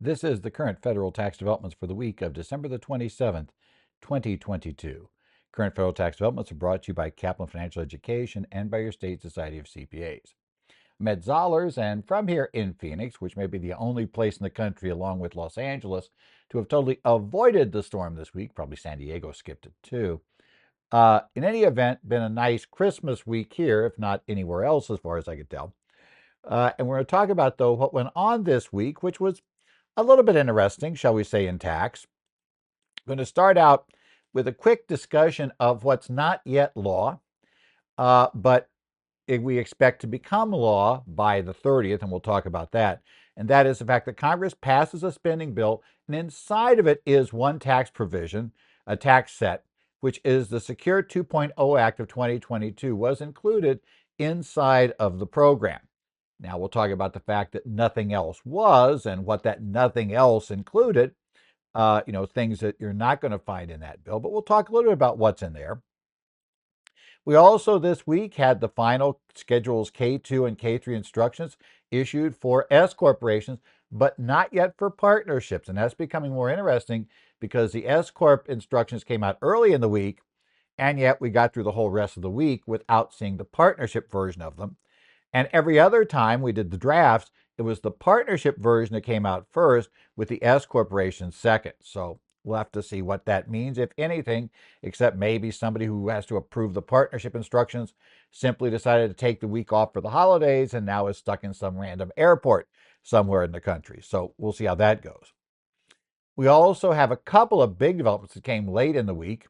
This is the current federal tax developments for the week of December the 27th, 2022. Current federal tax developments are brought to you by Kaplan Financial Education and by your state society of CPAs. Med Zollars, and from here in Phoenix, which may be the only place in the country along with Los Angeles to have totally avoided the storm this week, probably San Diego skipped it too. Uh, in any event, been a nice Christmas week here, if not anywhere else, as far as I could tell. Uh, and we're going to talk about, though, what went on this week, which was a little bit interesting, shall we say, in tax. I'm going to start out with a quick discussion of what's not yet law, uh, but we expect to become law by the 30th, and we'll talk about that. And that is the fact that Congress passes a spending bill, and inside of it is one tax provision, a tax set, which is the Secure 2.0 Act of 2022, was included inside of the program. Now we'll talk about the fact that nothing else was and what that nothing else included. Uh, you know, things that you're not going to find in that bill, but we'll talk a little bit about what's in there. We also this week had the final schedules K2 and K3 instructions issued for S corporations, but not yet for partnerships. And that's becoming more interesting because the S corp instructions came out early in the week, and yet we got through the whole rest of the week without seeing the partnership version of them. And every other time we did the drafts, it was the partnership version that came out first with the S corporation second. So we'll have to see what that means, if anything, except maybe somebody who has to approve the partnership instructions simply decided to take the week off for the holidays and now is stuck in some random airport somewhere in the country. So we'll see how that goes. We also have a couple of big developments that came late in the week.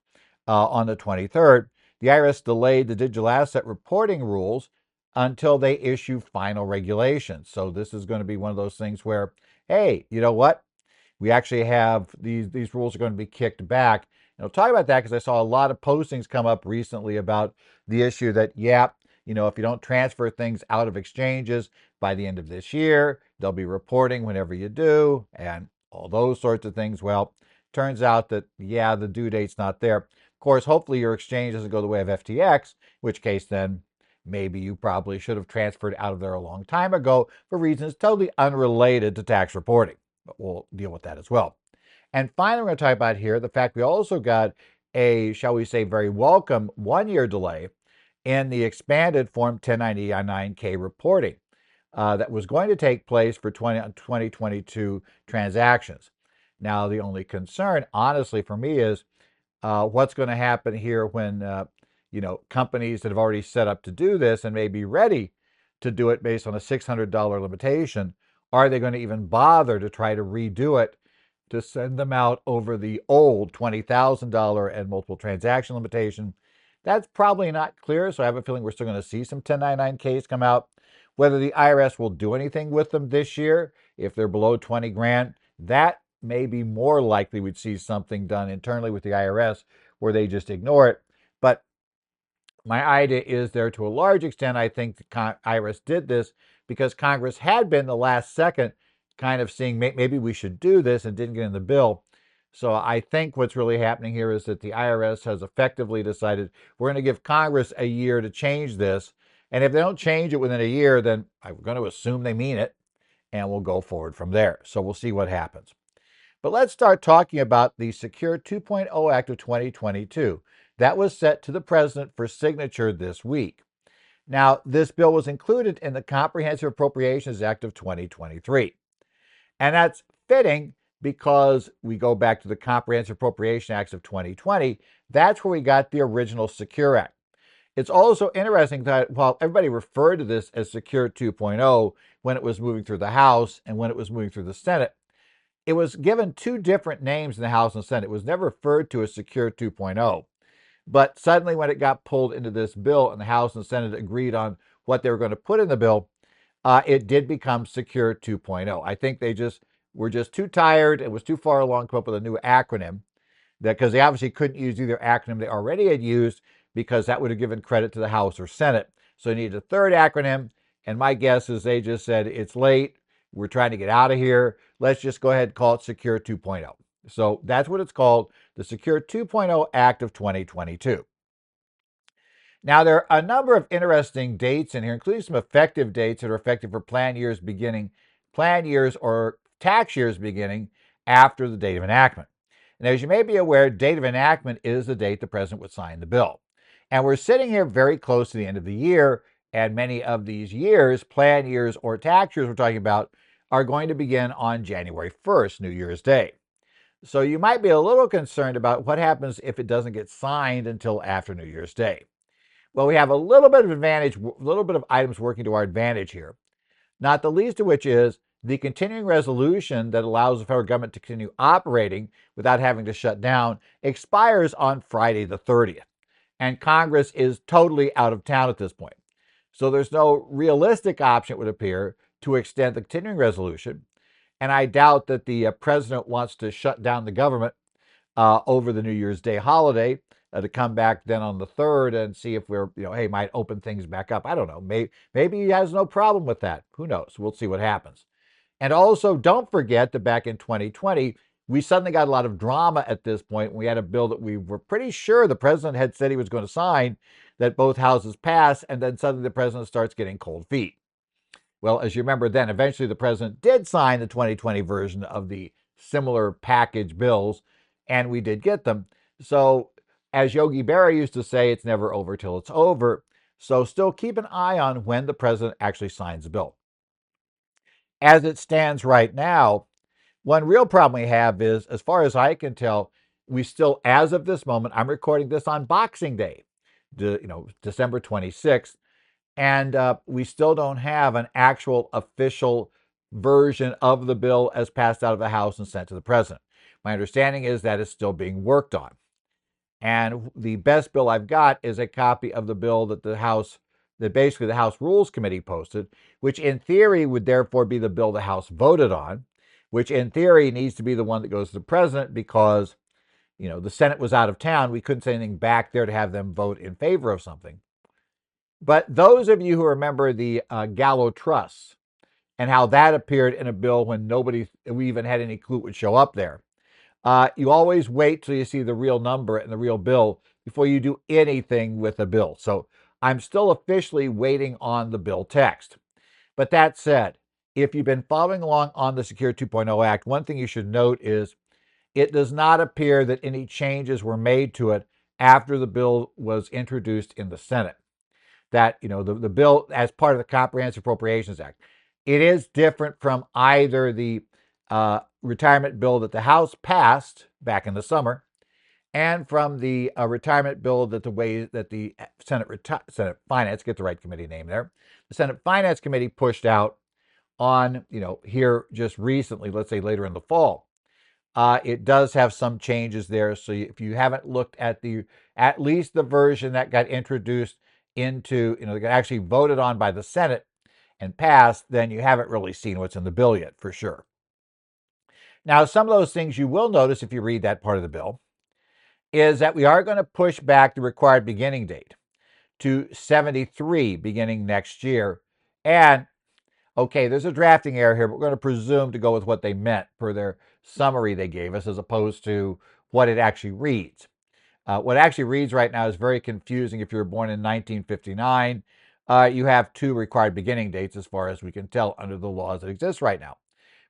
Uh, on the 23rd, the IRS delayed the digital asset reporting rules until they issue final regulations. So this is going to be one of those things where, hey, you know what? We actually have these these rules are going to be kicked back. And I'll talk about that because I saw a lot of postings come up recently about the issue that, yeah, you know, if you don't transfer things out of exchanges by the end of this year, they'll be reporting whenever you do, and all those sorts of things. Well, turns out that, yeah, the due date's not there. Of course, hopefully your exchange doesn't go the way of FTX, which case then Maybe you probably should have transferred out of there a long time ago for reasons totally unrelated to tax reporting. But we'll deal with that as well. And finally, we're going to talk about here the fact we also got a, shall we say, very welcome one year delay in the expanded Form 1099K reporting uh, that was going to take place for 20, 2022 transactions. Now, the only concern, honestly, for me is uh, what's going to happen here when uh, you know, companies that have already set up to do this and may be ready to do it based on a $600 limitation, are they going to even bother to try to redo it to send them out over the old $20,000 and multiple transaction limitation? That's probably not clear, so I have a feeling we're still going to see some 1099Ks come out. Whether the IRS will do anything with them this year, if they're below 20 grand, that may be more likely we'd see something done internally with the IRS where they just ignore it. My idea is there to a large extent, I think the IRS did this because Congress had been the last second kind of seeing maybe we should do this and didn't get in the bill. So I think what's really happening here is that the IRS has effectively decided we're going to give Congress a year to change this. And if they don't change it within a year, then I'm going to assume they mean it and we'll go forward from there. So we'll see what happens. But let's start talking about the Secure 2.0 Act of 2022. That was set to the president for signature this week. Now, this bill was included in the Comprehensive Appropriations Act of 2023. And that's fitting because we go back to the Comprehensive Appropriation Acts of 2020. That's where we got the original Secure Act. It's also interesting that while everybody referred to this as Secure 2.0 when it was moving through the House and when it was moving through the Senate, it was given two different names in the House and Senate. It was never referred to as Secure 2.0. But suddenly, when it got pulled into this bill and the House and Senate agreed on what they were going to put in the bill, uh, it did become Secure 2.0. I think they just were just too tired. It was too far along to come up with a new acronym because they obviously couldn't use either acronym they already had used because that would have given credit to the House or Senate. So they needed a third acronym. And my guess is they just said, it's late. We're trying to get out of here. Let's just go ahead and call it Secure 2.0. So that's what it's called the Secure 2.0 Act of 2022. Now, there are a number of interesting dates in here, including some effective dates that are effective for plan years beginning, plan years or tax years beginning after the date of enactment. And as you may be aware, date of enactment is the date the president would sign the bill. And we're sitting here very close to the end of the year, and many of these years, plan years or tax years we're talking about, are going to begin on January 1st, New Year's Day. So you might be a little concerned about what happens if it doesn't get signed until after New Year's Day. Well, we have a little bit of advantage, a little bit of items working to our advantage here. Not the least of which is the continuing resolution that allows the federal government to continue operating without having to shut down expires on Friday the 30th. And Congress is totally out of town at this point. So there's no realistic option, it would appear, to extend the continuing resolution. And I doubt that the uh, president wants to shut down the government uh, over the New Year's Day holiday uh, to come back then on the third and see if we're, you know, hey, might open things back up. I don't know. Maybe, maybe he has no problem with that. Who knows? We'll see what happens. And also, don't forget that back in 2020, we suddenly got a lot of drama at this point. We had a bill that we were pretty sure the president had said he was going to sign, that both houses passed, and then suddenly the president starts getting cold feet. Well, as you remember, then eventually the president did sign the 2020 version of the similar package bills, and we did get them. So, as Yogi Berra used to say, it's never over till it's over. So, still keep an eye on when the president actually signs a bill. As it stands right now, one real problem we have is, as far as I can tell, we still, as of this moment, I'm recording this on Boxing Day, you know, December 26th and uh, we still don't have an actual official version of the bill as passed out of the House and sent to the president. My understanding is that it's still being worked on. And the best bill I've got is a copy of the bill that the House, that basically the House Rules Committee posted, which in theory would therefore be the bill the House voted on, which in theory needs to be the one that goes to the president because, you know, the Senate was out of town. We couldn't send anything back there to have them vote in favor of something. But those of you who remember the uh, Gallo Trust and how that appeared in a bill when nobody, we even had any clue would show up there, uh, you always wait till you see the real number and the real bill before you do anything with a bill. So I'm still officially waiting on the bill text. But that said, if you've been following along on the Secure 2.0 Act, one thing you should note is it does not appear that any changes were made to it after the bill was introduced in the Senate that you know the, the bill as part of the Comprehensive Appropriations Act. It is different from either the uh, retirement bill that the House passed back in the summer, and from the uh, retirement bill that the way that the Senate Reti- Senate Finance get the right committee name there, the Senate Finance Committee pushed out on you know here just recently, let's say later in the fall. Uh, it does have some changes there. So if you haven't looked at the at least the version that got introduced into, you know, that got actually voted on by the Senate and passed, then you haven't really seen what's in the bill yet, for sure. Now, some of those things you will notice if you read that part of the bill is that we are going to push back the required beginning date to 73 beginning next year. And okay, there's a drafting error here, but we're going to presume to go with what they meant per their summary they gave us as opposed to what it actually reads. Uh, what actually reads right now is very confusing. If you were born in 1959, uh, you have two required beginning dates, as far as we can tell, under the laws that exist right now.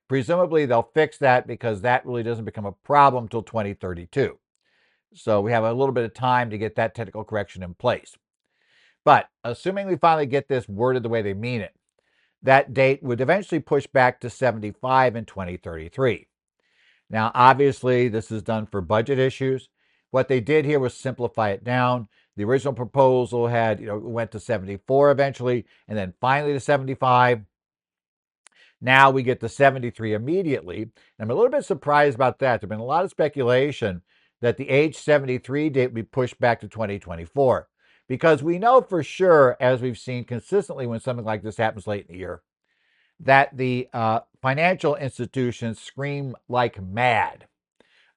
Presumably, they'll fix that because that really doesn't become a problem until 2032. So we have a little bit of time to get that technical correction in place. But assuming we finally get this worded the way they mean it, that date would eventually push back to 75 in 2033. Now, obviously, this is done for budget issues. What they did here was simplify it down. The original proposal had, you know, went to 74 eventually, and then finally to 75. Now we get to 73 immediately. I'm a little bit surprised about that. There's been a lot of speculation that the age 73 date be pushed back to 2024 because we know for sure, as we've seen consistently when something like this happens late in the year, that the uh, financial institutions scream like mad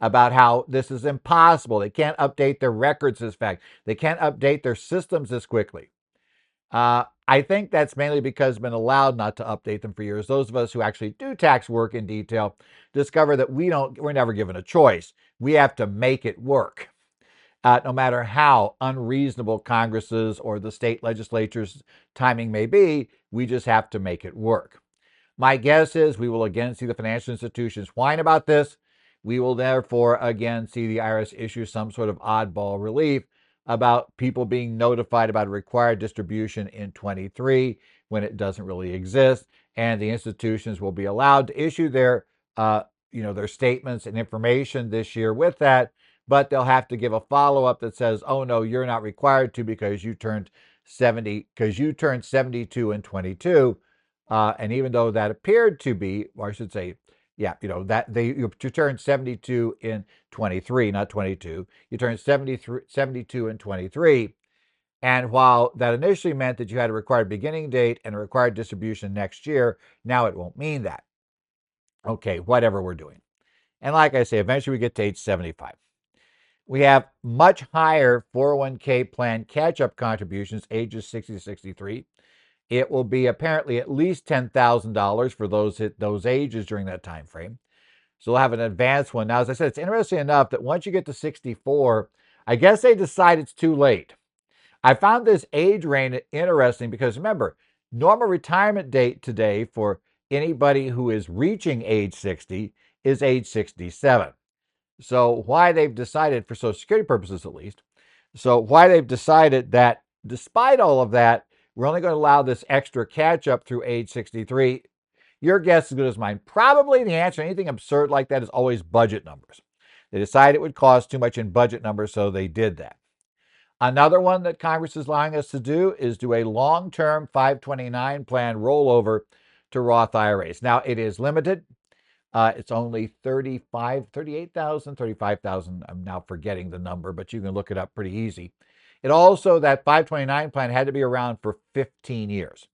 about how this is impossible. They can't update their records as fast. They can't update their systems as quickly. Uh, I think that's mainly because it's been allowed not to update them for years. Those of us who actually do tax work in detail discover that we don't, we're never given a choice. We have to make it work. Uh, no matter how unreasonable Congress's or the state legislature's timing may be, we just have to make it work. My guess is we will again see the financial institutions whine about this. We will therefore again see the IRS issue some sort of oddball relief about people being notified about a required distribution in 23 when it doesn't really exist, and the institutions will be allowed to issue their, uh, you know, their statements and information this year with that, but they'll have to give a follow up that says, "Oh no, you're not required to because you turned 70 because you turned 72 and 22." Uh, and even though that appeared to be, or I should say, yeah, you know that they you, you turned 72 in 23, not 22. You turned 73, 72 in 23. And while that initially meant that you had a required beginning date and a required distribution next year, now it won't mean that. Okay, whatever we're doing. And like I say, eventually we get to age 75. We have much higher 401k plan catch up contributions, ages 60 to 63. It will be apparently at least $10,000 for those at those ages during that time frame. So we'll have an advanced one. Now, as I said, it's interesting enough that once you get to 64, I guess they decide it's too late. I found this age range interesting because remember, normal retirement date today for anybody who is reaching age 60 is age 67. So, why they've decided, for Social Security purposes at least, so why they've decided that despite all of that, we're only going to allow this extra catch up through age 63. Your guess is as good as mine. Probably the answer anything absurd like that is always budget numbers. They decided it would cost too much in budget numbers, so they did that. Another one that Congress is allowing us to do is do a long term 529 plan rollover to Roth IRAs. Now, it is limited. Uh, it's only 35, 38,000, 35,000. I'm now forgetting the number, but you can look it up pretty easy. It also, that 529 plan had to be around for 15 years.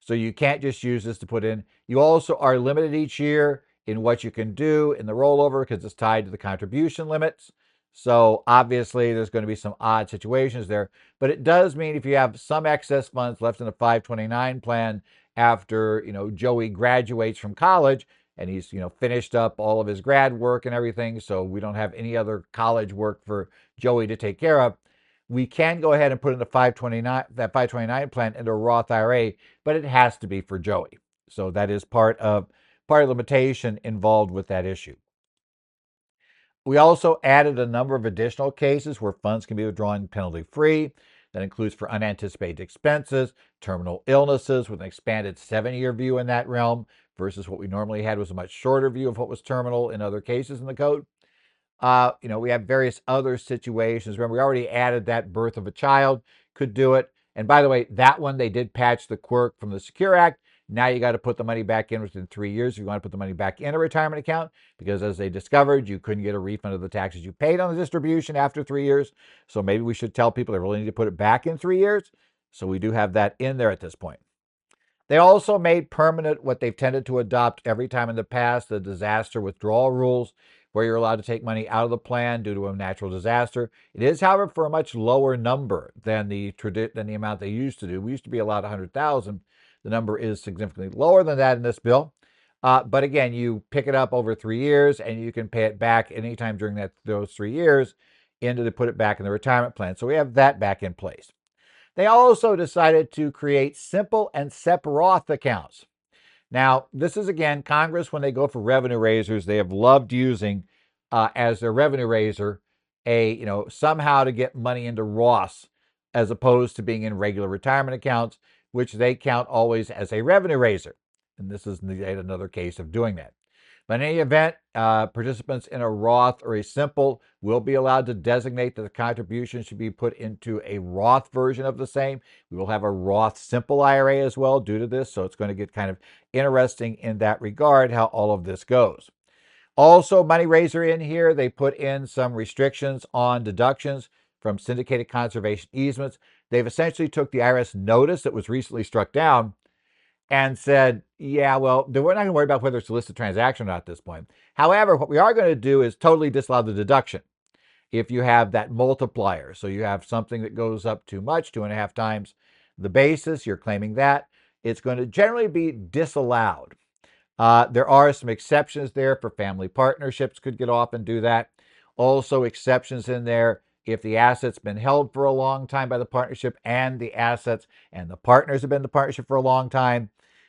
So you can't just use this to put in. You also are limited each year in what you can do in the rollover because it's tied to the contribution limits. So obviously there's going to be some odd situations there, but it does mean if you have some excess funds left in the 529 plan after, you know, Joey graduates from college and he's, you know, finished up all of his grad work and everything, so we don't have any other college work for Joey to take care of we can go ahead and put in the 529 that 529 plan into a Roth IRA, but it has to be for Joey. So that is part of part of limitation involved with that issue. We also added a number of additional cases where funds can be withdrawn penalty free. That includes for unanticipated expenses, terminal illnesses with an expanded seven year view in that realm versus what we normally had was a much shorter view of what was terminal in other cases in the code. Uh, you know, we have various other situations. Remember, we already added that birth of a child could do it. And by the way, that one they did patch the quirk from the Secure Act. Now you got to put the money back in within three years if you want to put the money back in a retirement account, because as they discovered, you couldn't get a refund of the taxes you paid on the distribution after three years. So maybe we should tell people they really need to put it back in three years. So we do have that in there at this point. They also made permanent what they've tended to adopt every time in the past the disaster withdrawal rules where you're allowed to take money out of the plan due to a natural disaster. It is, however, for a much lower number than the than the amount they used to do. We used to be allowed 100,000. The number is significantly lower than that in this bill. Uh, but again, you pick it up over three years, and you can pay it back anytime during that those three years into to put it back in the retirement plan. So we have that back in place. They also decided to create simple and SEP Roth accounts. Now, this is again, Congress, when they go for revenue raisers, they have loved using uh, as their revenue raiser a, you know, somehow to get money into Roths as opposed to being in regular retirement accounts, which they count always as a revenue raiser. And this is another case of doing that. But in any event, uh, participants in a Roth or a simple will be allowed to designate that the contribution should be put into a Roth version of the same. We will have a Roth simple IRA as well due to this, so it's going to get kind of interesting in that regard how all of this goes. Also, Money Raiser in here, they put in some restrictions on deductions from syndicated conservation easements. They've essentially took the IRS notice that was recently struck down and said, yeah, well, we're not going to worry about whether it's a listed transaction or not at this point. However, what we are going to do is totally disallow the deduction if you have that multiplier. So you have something that goes up too much, two and a half times the basis, you're claiming that. It's going to generally be disallowed. Uh, there are some exceptions there for family partnerships, could get off and do that. Also, exceptions in there if the asset's been held for a long time by the partnership and the assets and the partners have been in the partnership for a long time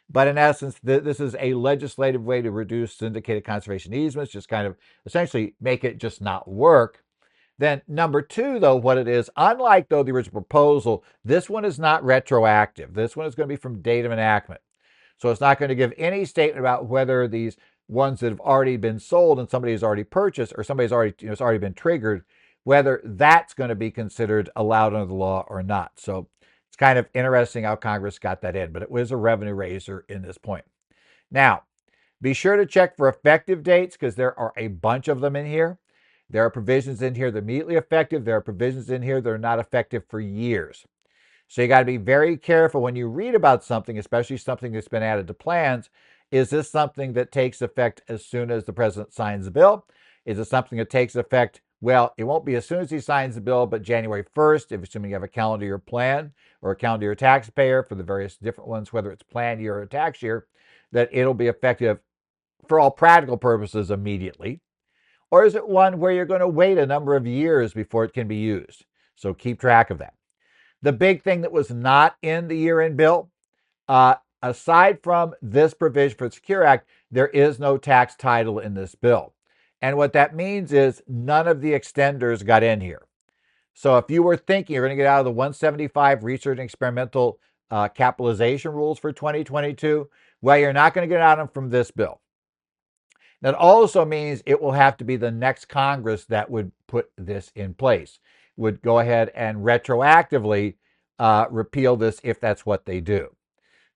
But in essence, th- this is a legislative way to reduce syndicated conservation easements, just kind of essentially make it just not work. Then, number two, though, what it is, unlike though the original proposal, this one is not retroactive. This one is going to be from date of enactment. So it's not going to give any statement about whether these ones that have already been sold and somebody has already purchased or somebody's already, you know, it's already been triggered, whether that's going to be considered allowed under the law or not. So it's kind of interesting how Congress got that in, but it was a revenue raiser in this point. Now, be sure to check for effective dates because there are a bunch of them in here. There are provisions in here that are immediately effective. There are provisions in here that are not effective for years. So you got to be very careful when you read about something, especially something that's been added to plans. Is this something that takes effect as soon as the president signs the bill? Is it something that takes effect? Well, it won't be as soon as he signs the bill, but January 1st, if assuming you have a calendar year plan or a calendar year taxpayer for the various different ones, whether it's plan year or tax year, that it'll be effective for all practical purposes immediately. Or is it one where you're going to wait a number of years before it can be used? So keep track of that. The big thing that was not in the year end bill, uh, aside from this provision for the Secure Act, there is no tax title in this bill. And what that means is none of the extenders got in here. So if you were thinking you're going to get out of the 175 research and experimental uh, capitalization rules for 2022, well, you're not going to get out of them from this bill. That also means it will have to be the next Congress that would put this in place, would go ahead and retroactively uh, repeal this if that's what they do.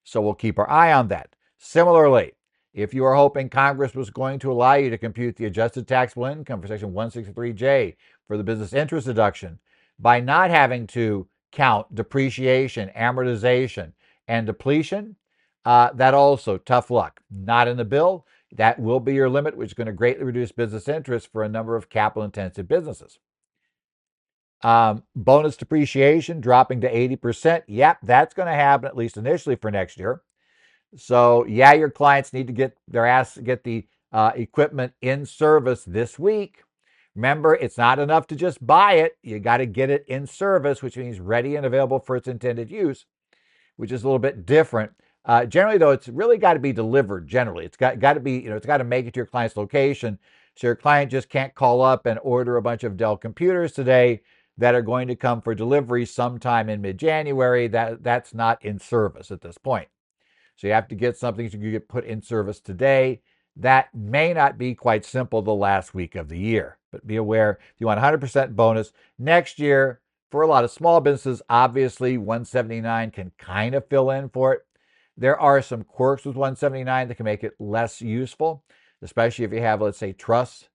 So we'll keep our eye on that. Similarly, if you are hoping Congress was going to allow you to compute the adjusted taxable income for Section 163J for the business interest deduction by not having to count depreciation, amortization, and depletion, uh, that also, tough luck. Not in the bill. That will be your limit, which is going to greatly reduce business interest for a number of capital intensive businesses. Um, bonus depreciation dropping to 80%. Yep, that's going to happen at least initially for next year. So, yeah, your clients need to get their ass, get the uh, equipment in service this week. Remember, it's not enough to just buy it. You got to get it in service, which means ready and available for its intended use, which is a little bit different uh, generally, though, it's really got to be delivered. Generally, it's got got to be you know it's got to make it to your client's location. So your client just can't call up and order a bunch of Dell computers today that are going to come for delivery sometime in mid-January. That that's not in service at this point. So you have to get something to get put in service today. That may not be quite simple the last week of the year, but be aware if you want 100% bonus next year for a lot of small businesses, obviously 179 can kind of fill in for it. There are some quirks with 179 that can make it less useful, especially if you have, let's say, trusts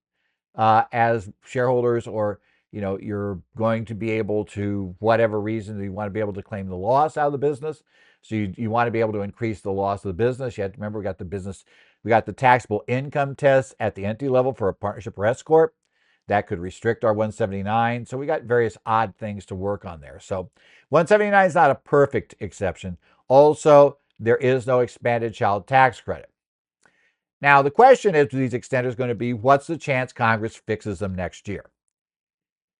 uh, as shareholders, or you know you're going to be able to, whatever reason, you want to be able to claim the loss out of the business. So you, you want to be able to increase the loss of the business. You have to remember we got the business, we got the taxable income test at the entity level for a partnership or S corp. That could restrict our 179. So we got various odd things to work on there. So 179 is not a perfect exception. Also, there is no expanded child tax credit. Now, the question is to these extenders going to be what's the chance Congress fixes them next year?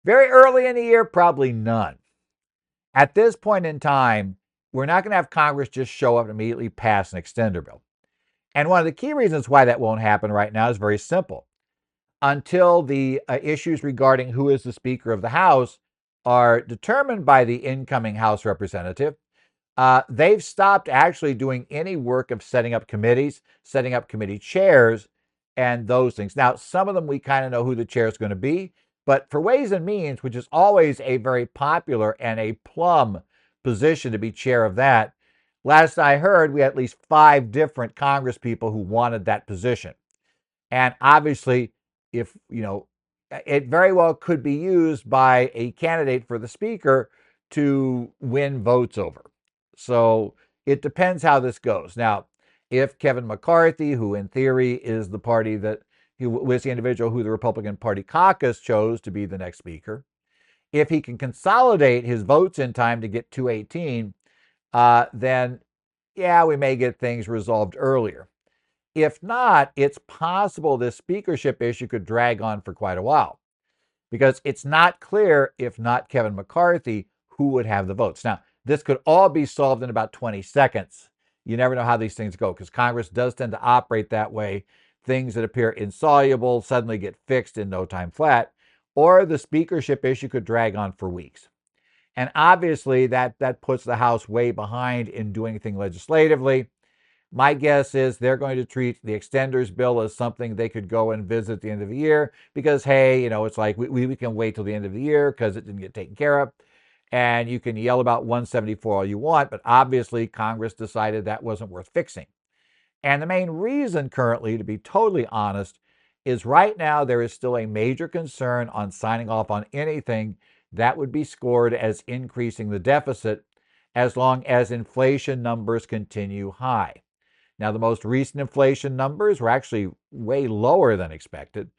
Very early in the year, probably none. At this point in time, we're not going to have Congress just show up and immediately pass an extender bill. And one of the key reasons why that won't happen right now is very simple. Until the uh, issues regarding who is the Speaker of the House are determined by the incoming House representative, uh, they've stopped actually doing any work of setting up committees, setting up committee chairs, and those things. Now, some of them we kind of know who the chair is going to be, but for Ways and Means, which is always a very popular and a plum position to be chair of that, last I heard, we had at least five different Congress people who wanted that position. And obviously, if, you know, it very well could be used by a candidate for the speaker to win votes over. So it depends how this goes. Now, if Kevin McCarthy, who in theory is the party that he was the individual who the Republican Party caucus chose to be the next speaker, if he can consolidate his votes in time to get 218, uh, then yeah, we may get things resolved earlier. If not, it's possible this speakership issue could drag on for quite a while because it's not clear, if not Kevin McCarthy, who would have the votes. Now, this could all be solved in about 20 seconds you never know how these things go because Congress does tend to operate that way. Things that appear insoluble suddenly get fixed in no time flat, or the speakership issue could drag on for weeks. And obviously, that, that puts the House way behind in doing anything legislatively. My guess is they're going to treat the extenders bill as something they could go and visit at the end of the year because, hey, you know, it's like we, we can wait till the end of the year because it didn't get taken care of. And you can yell about 174 all you want, but obviously Congress decided that wasn't worth fixing. And the main reason currently, to be totally honest, is right now there is still a major concern on signing off on anything that would be scored as increasing the deficit as long as inflation numbers continue high. Now, the most recent inflation numbers were actually way lower than expected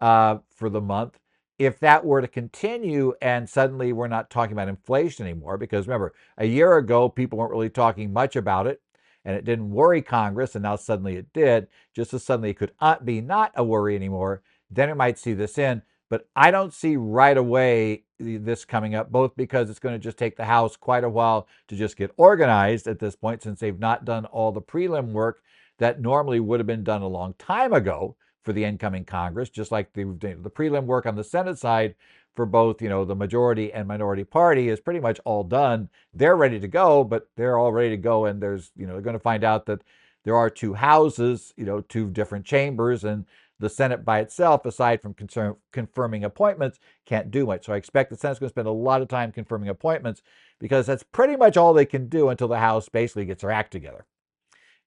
uh, for the month. If that were to continue and suddenly we're not talking about inflation anymore, because remember, a year ago, people weren't really talking much about it and it didn't worry Congress, and now suddenly it did, just as suddenly it could be not a worry anymore, then it might see this in. But I don't see right away this coming up, both because it's going to just take the House quite a while to just get organized at this point, since they've not done all the prelim work that normally would have been done a long time ago for the incoming Congress, just like the, the prelim work on the Senate side for both, you know, the majority and minority party is pretty much all done. They're ready to go, but they're all ready to go, and there's, you know, they're going to find out that there are two houses, you know, two different chambers, and the Senate by itself, aside from concern, confirming appointments, can't do much. So I expect the Senate's going to spend a lot of time confirming appointments because that's pretty much all they can do until the House basically gets their act together.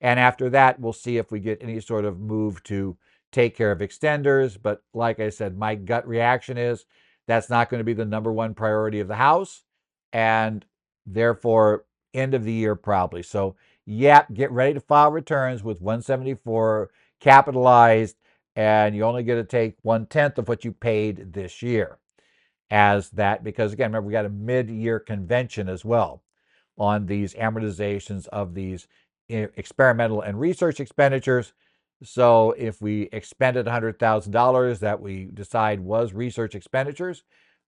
And after that, we'll see if we get any sort of move to take care of extenders. But like I said, my gut reaction is that's not going to be the number one priority of the House. And therefore, end of the year probably. So, yeah, get ready to file returns with 174 capitalized and you only get to take one tenth of what you paid this year as that because again remember we got a mid-year convention as well on these amortizations of these eh, experimental and research expenditures so if we expended $100000 that we decide was research expenditures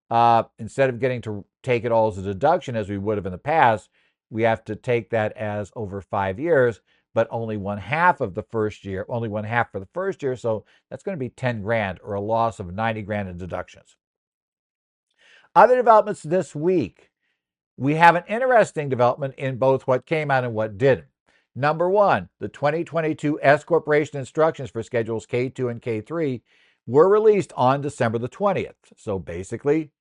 uh, instead of getting to take it all as a deduction as we would have in the past we have to take that as over five years but only one half of the first year, only one half for the first year. So that's going to be 10 grand or a loss of 90 grand in deductions. Other developments this week. We have an interesting development in both what came out and what didn't. Number one, the 2022 S Corporation instructions for Schedules K2 and K3 were released on December the 20th. So basically,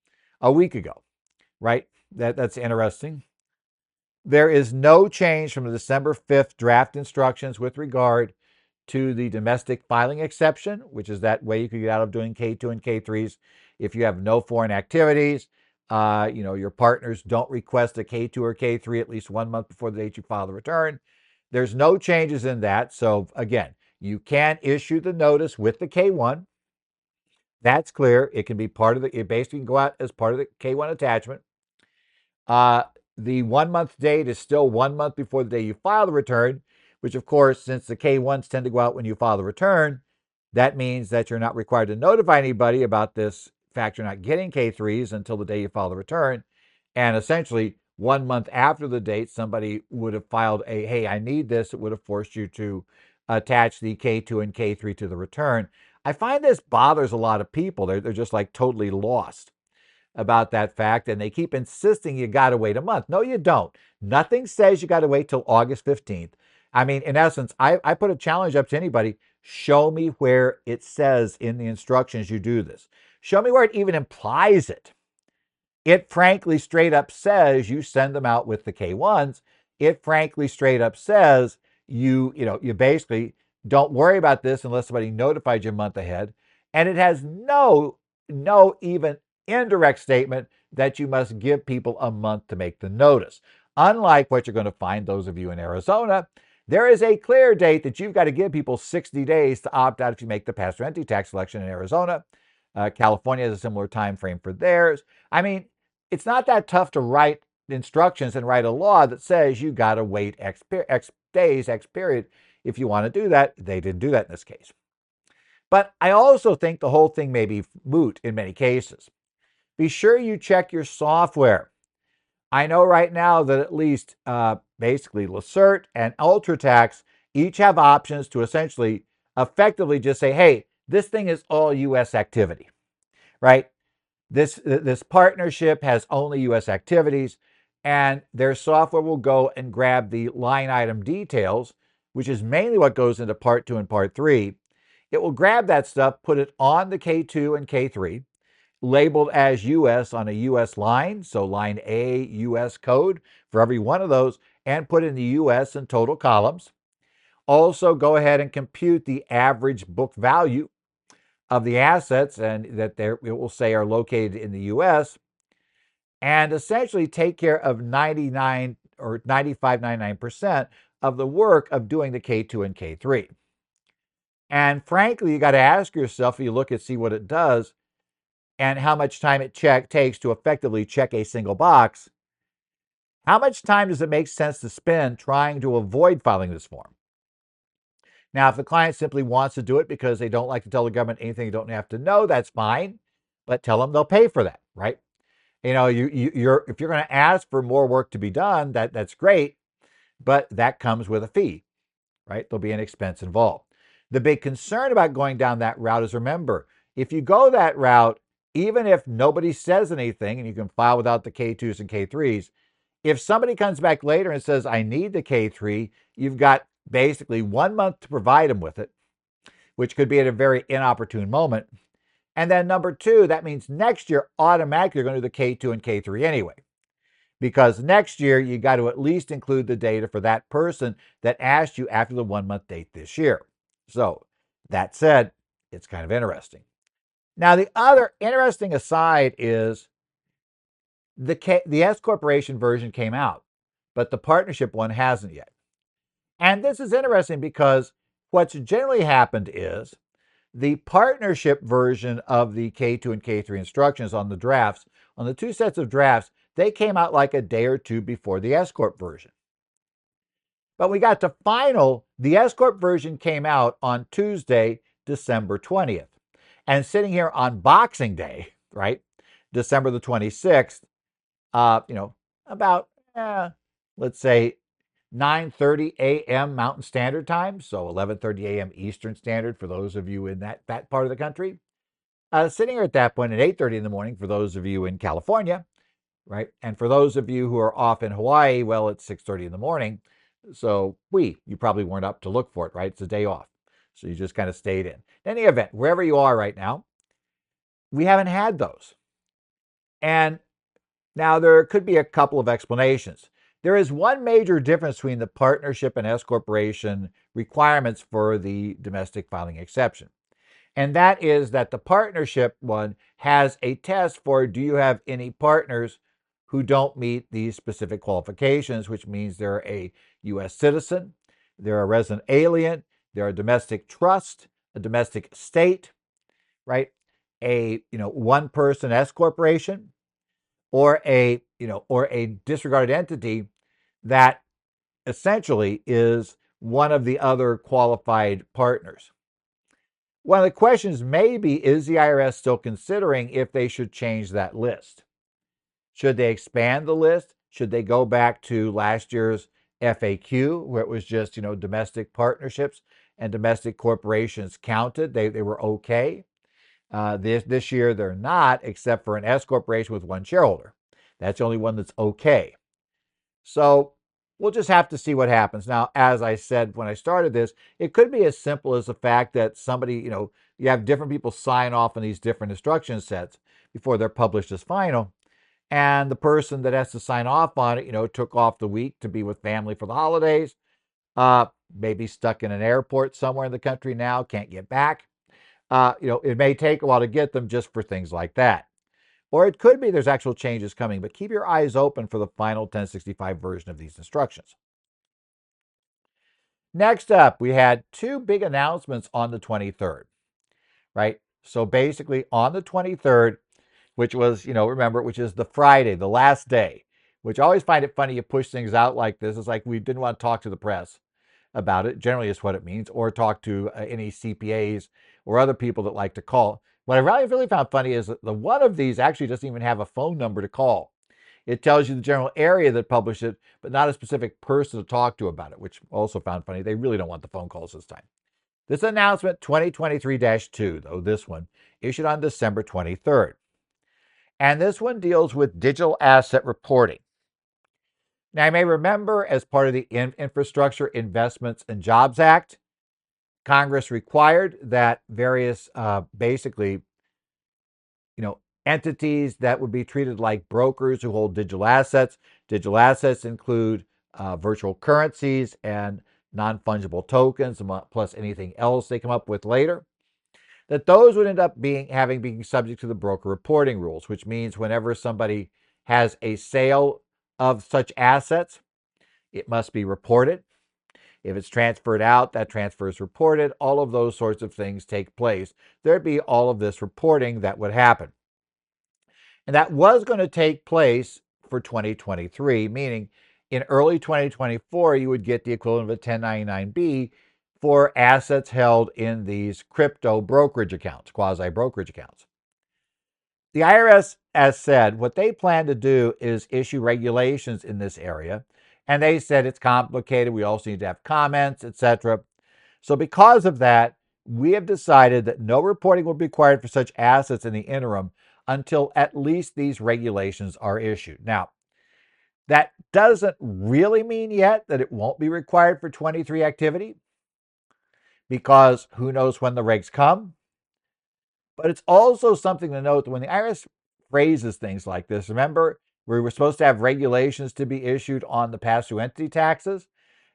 a week ago, right? That, that's interesting. There is no change from the December 5th draft instructions with regard to the domestic filing exception, which is that way you could get out of doing K2 and K3s if you have no foreign activities. Uh, you know, your partners don't request a K2 or K3 at least one month before the date you file the return. There's no changes in that. So again, you can issue the notice with the K1. That's clear. It can be part of the, it basically can go out as part of the K1 attachment. Uh, the one month date is still one month before the day you file the return, which, of course, since the K1s tend to go out when you file the return, that means that you're not required to notify anybody about this fact you're not getting K3s until the day you file the return. And essentially, one month after the date, somebody would have filed a, hey, I need this. It would have forced you to attach the K2 and K3 to the return. I find this bothers a lot of people. They're, they're just like totally lost about that fact, and they keep insisting you got to wait a month. No, you don't. Nothing says you got to wait till August 15th. I mean, in essence, I, I put a challenge up to anybody show me where it says in the instructions you do this. Show me where it even implies it. It frankly straight up says you send them out with the K1s. It frankly straight up says you, you know, you basically don't worry about this unless somebody notified you a month ahead. And it has no, no even indirect statement that you must give people a month to make the notice. Unlike what you're going to find, those of you in Arizona, there is a clear date that you've got to give people 60 days to opt out if you make the pass rent tax election in Arizona. Uh, California has a similar time frame for theirs. I mean, it's not that tough to write instructions and write a law that says you got to wait X, X days, X period if you want to do that. They didn't do that in this case. But I also think the whole thing may be moot in many cases. Be sure you check your software. I know right now that at least uh, basically Lacerte and UltraTax each have options to essentially effectively just say, hey, this thing is all US activity, right? This, uh, this partnership has only US activities, and their software will go and grab the line item details, which is mainly what goes into part two and part three. It will grab that stuff, put it on the K2 and K3, labeled as US on a US line, so line A, US code for every one of those, and put in the US in total columns. Also, go ahead and compute the average book value of the assets and that they it will say are located in the US and essentially take care of 99 or 95, 99% of the work of doing the K2 and K3. And frankly, you got to ask yourself, if you look and see what it does, and how much time it check, takes to effectively check a single box, how much time does it make sense to spend trying to avoid filing this form? Now, if the client simply wants to do it because they don't like to tell the government anything they don't have to know, that's fine. But tell them they'll pay for that, right? You know, you, you you're if you're going to ask for more work to be done, that that's great, but that comes with a fee, right? There'll be an expense involved. The big concern about going down that route is remember, if you go that route, even if nobody says anything and you can file without the K2s and K3s, if somebody comes back later and says, I need the K3, you've got basically one month to provide them with it, which could be at a very inopportune moment. And then number two, that means next year automatically you're going to do the K2 and K3 anyway. Because next year you got to at least include the data for that person that asked you after the one month date this year. So that said, it's kind of interesting. Now, the other interesting aside is the, K, the S Corporation version came out, but the partnership one hasn't yet. And this is interesting because what's generally happened is the partnership version of the K2 and K3 instructions on the drafts, on the two sets of drafts, they came out like a day or two before the S Corp version. But we got to final, the S Corp version came out on Tuesday, December 20th. And sitting here on Boxing Day, right, December the 26th, uh, you know, about, eh, let's say 9:30 a.m. Mountain Standard Time, so 11:30 a.m. Eastern Standard for those of you in that that part of the country. Uh, sitting here at that point at 8:30 in the morning for those of you in California, right? And for those of you who are off in Hawaii, well, it's 6:30 in the morning. So we, you probably weren't up to look for it, right? It's a day off. So you just kind of stayed in. In any event, wherever you are right now, we haven't had those. And now there could be a couple of explanations. There is one major difference between the partnership and S corporation requirements for the domestic filing exception. And that is that the partnership one has a test for do you have any partners who don't meet these specific qualifications, which means they're a U.S. citizen, they're a resident alien, they're a domestic trust, a domestic state, right? A you know one person S corporation, or a you know or a disregarded entity that essentially is one of the other qualified partners. One of the questions may be is the IRS still considering if they should change that list? Should they expand the list? Should they go back to last year's FAQ where it was just, you know, domestic partnerships and domestic corporations counted? They, they were okay. Uh, this, this year they're not, except for an S corporation with one shareholder. That's the only one that's okay. So we'll just have to see what happens. Now, as I said when I started this, it could be as simple as the fact that somebody, you know, you have different people sign off on these different instruction sets before they're published as final. And the person that has to sign off on it, you know, took off the week to be with family for the holidays, uh, maybe stuck in an airport somewhere in the country now, can't get back. Uh, you know, it may take a while to get them just for things like that. Or it could be there's actual changes coming, but keep your eyes open for the final 1065 version of these instructions. Next up, we had two big announcements on the 23rd, right? So basically on the 23rd, which was, you know, remember, which is the Friday, the last day, which I always find it funny you push things out like this. It's like we didn't want to talk to the press about it, generally is what it means, or talk to uh, any CPAs or other people that like to call. What I really, really found funny is that the one of these actually doesn't even have a phone number to call. It tells you the general area that published it, but not a specific person to talk to about it, which also found funny. They really don't want the phone calls this time. This announcement 2023 2, though, this one, issued on December 23rd. And this one deals with digital asset reporting. Now, you may remember as part of the Infrastructure Investments and Jobs Act, Congress required that various, uh, basically, you know, entities that would be treated like brokers who hold digital assets. Digital assets include uh, virtual currencies and non fungible tokens, plus anything else they come up with later. That those would end up being having being subject to the broker reporting rules, which means whenever somebody has a sale of such assets, it must be reported. If it's transferred out, that transfer is reported. All of those sorts of things take place. There'd be all of this reporting that would happen. And that was going to take place for 2023, meaning in early 2024, you would get the equivalent of a 1099B for assets held in these crypto brokerage accounts, quasi brokerage accounts. The IRS, as said, what they plan to do is issue regulations in this area. And they said it's complicated. We also need to have comments, etc. So, because of that, we have decided that no reporting will be required for such assets in the interim until at least these regulations are issued. Now, that doesn't really mean yet that it won't be required for 23 activity because who knows when the regs come. But it's also something to note that when the IRS phrases things like this, remember, we were supposed to have regulations to be issued on the pass through entity taxes,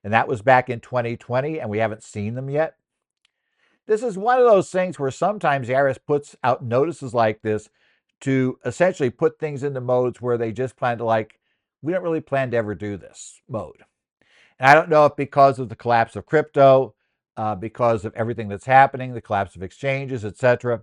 and that was back in 2020, and we haven't seen them yet. This is one of those things where sometimes the IRS puts out notices like this to essentially put things into modes where they just plan to, like, we don't really plan to ever do this mode. And I don't know if because of the collapse of crypto, uh, because of everything that's happening, the collapse of exchanges, etc.,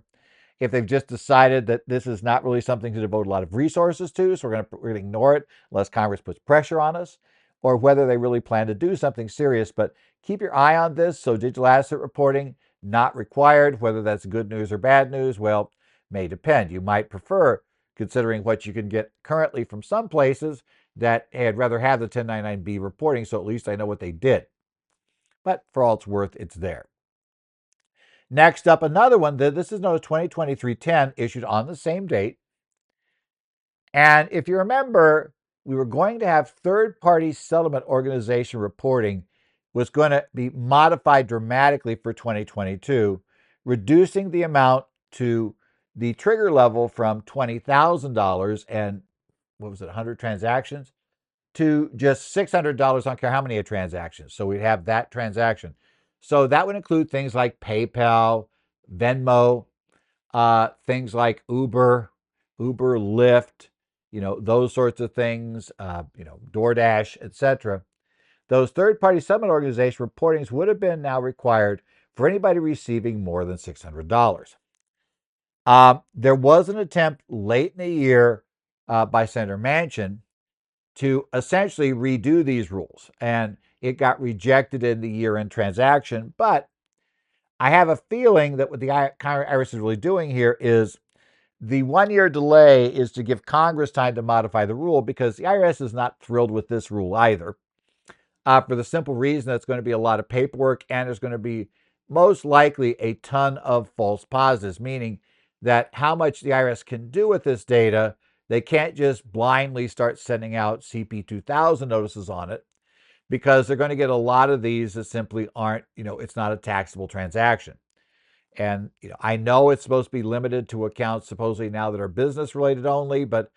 if they've just decided that this is not really something to devote a lot of resources to, so we're going to ignore it unless Congress puts pressure on us, or whether they really plan to do something serious. But keep your eye on this. So digital asset reporting not required. Whether that's good news or bad news, well, may depend. You might prefer, considering what you can get currently from some places, that hey, I'd rather have the 1099B reporting, so at least I know what they did. But for all it's worth, it's there. Next up, another one. This is known as 2023-10, issued on the same date. And if you remember, we were going to have third-party settlement organization reporting was going to be modified dramatically for 2022, reducing the amount to the trigger level from $20,000 and what was it, 100 transactions to just $600. I don't care how many transactions. So we'd have that transaction. So that would include things like PayPal, Venmo, uh, things like Uber, Uber, Lyft, you know, those sorts of things, uh, you know, DoorDash, etc. Those third-party settlement organization reportings would have been now required for anybody receiving more than $600. Um, there was an attempt late in the year uh, by Senator Manchin to essentially redo these rules. And it got rejected in the year end transaction. But I have a feeling that what the IRS is really doing here is the one year delay is to give Congress time to modify the rule because the IRS is not thrilled with this rule either. Uh, for the simple reason that it's going to be a lot of paperwork and there's going to be most likely a ton of false positives, meaning that how much the IRS can do with this data they can't just blindly start sending out CP 2000 notices on it because they're going to get a lot of these that simply aren't, you know, it's not a taxable transaction. And you know, I know it's supposed to be limited to accounts supposedly now that are business related only, but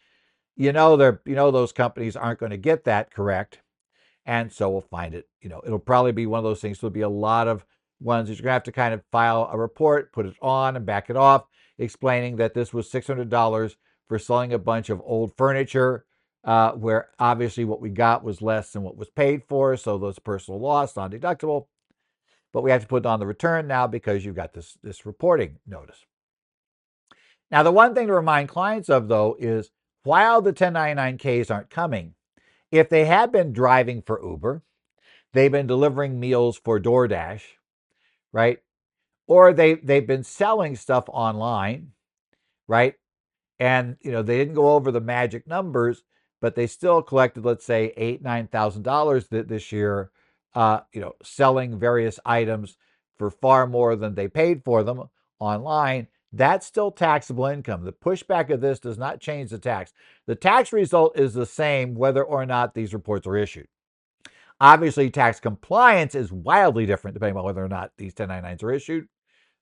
you know they're you know those companies aren't going to get that correct. And so we'll find it, you know, it'll probably be one of those things. There'll be a lot of ones that you're gonna have to kind of file a report, put it on and back it off, explaining that this was $600 for selling a bunch of old furniture, uh, where obviously what we got was less than what was paid for. So those personal loss, non deductible. But we have to put on the return now because you've got this, this reporting notice. Now, the one thing to remind clients of, though, is while the 1099Ks aren't coming, if they have been driving for Uber, they've been delivering meals for DoorDash, right? Or they, they've been selling stuff online, right? and you know they didn't go over the magic numbers but they still collected, let's say, eight, nine thousand dollars this year, uh, you know, selling various items for far more than they paid for them online. That's still taxable income. The pushback of this does not change the tax. The tax result is the same whether or not these reports are issued. Obviously, tax compliance is wildly different depending on whether or not these 1099s are issued.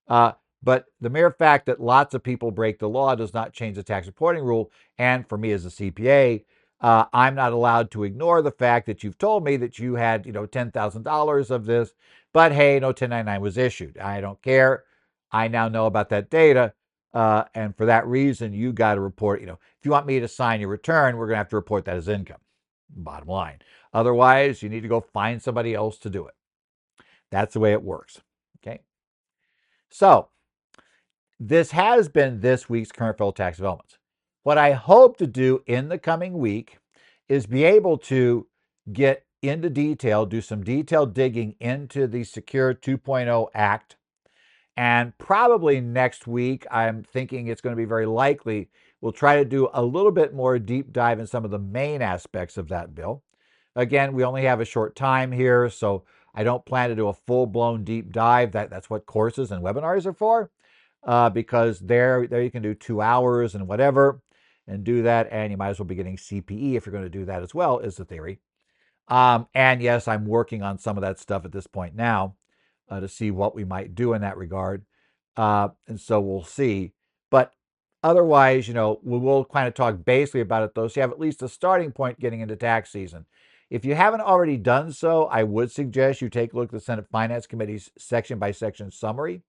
Uh, but the mere fact that lots of people break the law does not change the tax reporting rule. And for me as a CPA, uh, I'm not allowed to ignore the fact that you've told me that you had, you know, $10,000 of this, but hey, no 1099 was issued. I don't care. I now know about that data. Uh, and for that reason, you got to report, you know, if you want me to sign your return, we're going to have to report that as income. Bottom line. Otherwise, you need to go find somebody else to do it. That's the way it works. Okay. So, this has been this week's current federal tax developments. What I hope to do in the coming week is be able to get into detail, do some detailed digging into the Secure 2.0 Act. And probably next week, I'm thinking it's going to be very likely we'll try to do a little bit more deep dive in some of the main aspects of that bill. Again, we only have a short time here, so I don't plan to do a full blown deep dive. That, that's what courses and webinars are for, uh, because there, there you can do two hours and whatever and do that. And you might as well be getting CPE if you're going to do that as well, is the theory. Um, and yes, I'm working on some of that stuff at this point now uh, to see what we might do in that regard. Uh, and so we'll see. But otherwise, you know, we will kind of talk basically about it though. So you have at least a starting point getting into tax season. If you haven't already done so, I would suggest you take a look at the Senate Finance Committee's section by section summary.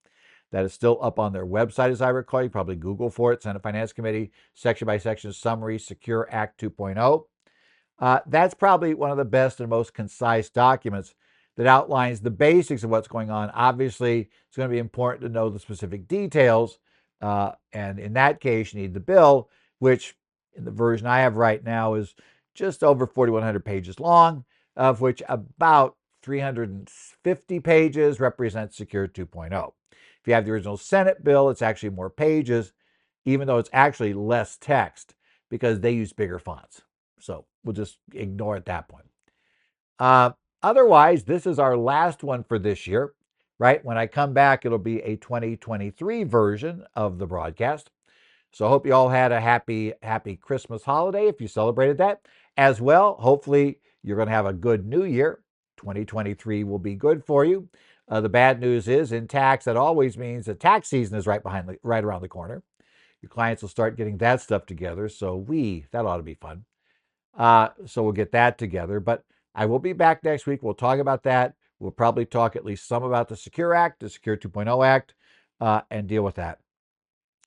That is still up on their website, as I recall. You probably Google for it, Senate Finance Committee, section by section summary, Secure Act 2.0. Uh, that's probably one of the best and most concise documents that outlines the basics of what's going on. Obviously, it's going to be important to know the specific details. Uh, and in that case, you need the bill, which in the version I have right now is just over 4,100 pages long, of which about 350 pages represent Secure 2.0. If you have the original Senate bill, it's actually more pages, even though it's actually less text because they use bigger fonts. So we'll just ignore at that point. Uh, otherwise, this is our last one for this year, right? When I come back, it'll be a 2023 version of the broadcast. So I hope you all had a happy, happy Christmas holiday if you celebrated that. As well, hopefully you're going to have a good new year. 2023 will be good for you. Uh, the bad news is in tax, that always means that tax season is right behind, the, right around the corner. Your clients will start getting that stuff together. So we, that ought to be fun. Uh, so we'll get that together. But I will be back next week. We'll talk about that. We'll probably talk at least some about the Secure Act, the Secure 2.0 Act, uh, and deal with that.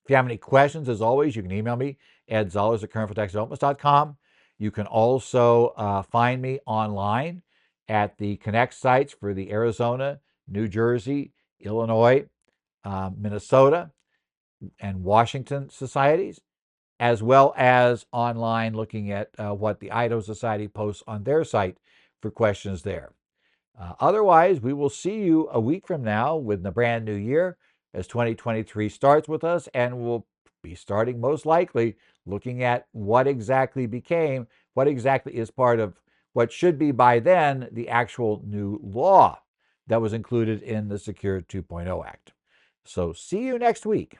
If you have any questions, as always, you can email me, Ed Zollars at currentfederaltaxdevelopments.com. You can also uh, find me online at the Connect sites for the Arizona, New Jersey, Illinois, uh, Minnesota, and Washington societies, as well as online looking at uh, what the Idaho Society posts on their site for questions there. Uh, otherwise, we will see you a week from now with the brand new year as 2023 starts with us, and we'll be starting most likely looking at what exactly became, what exactly is part of what should be by then the actual new law that was included in the Secure 2.0 Act. So see you next week.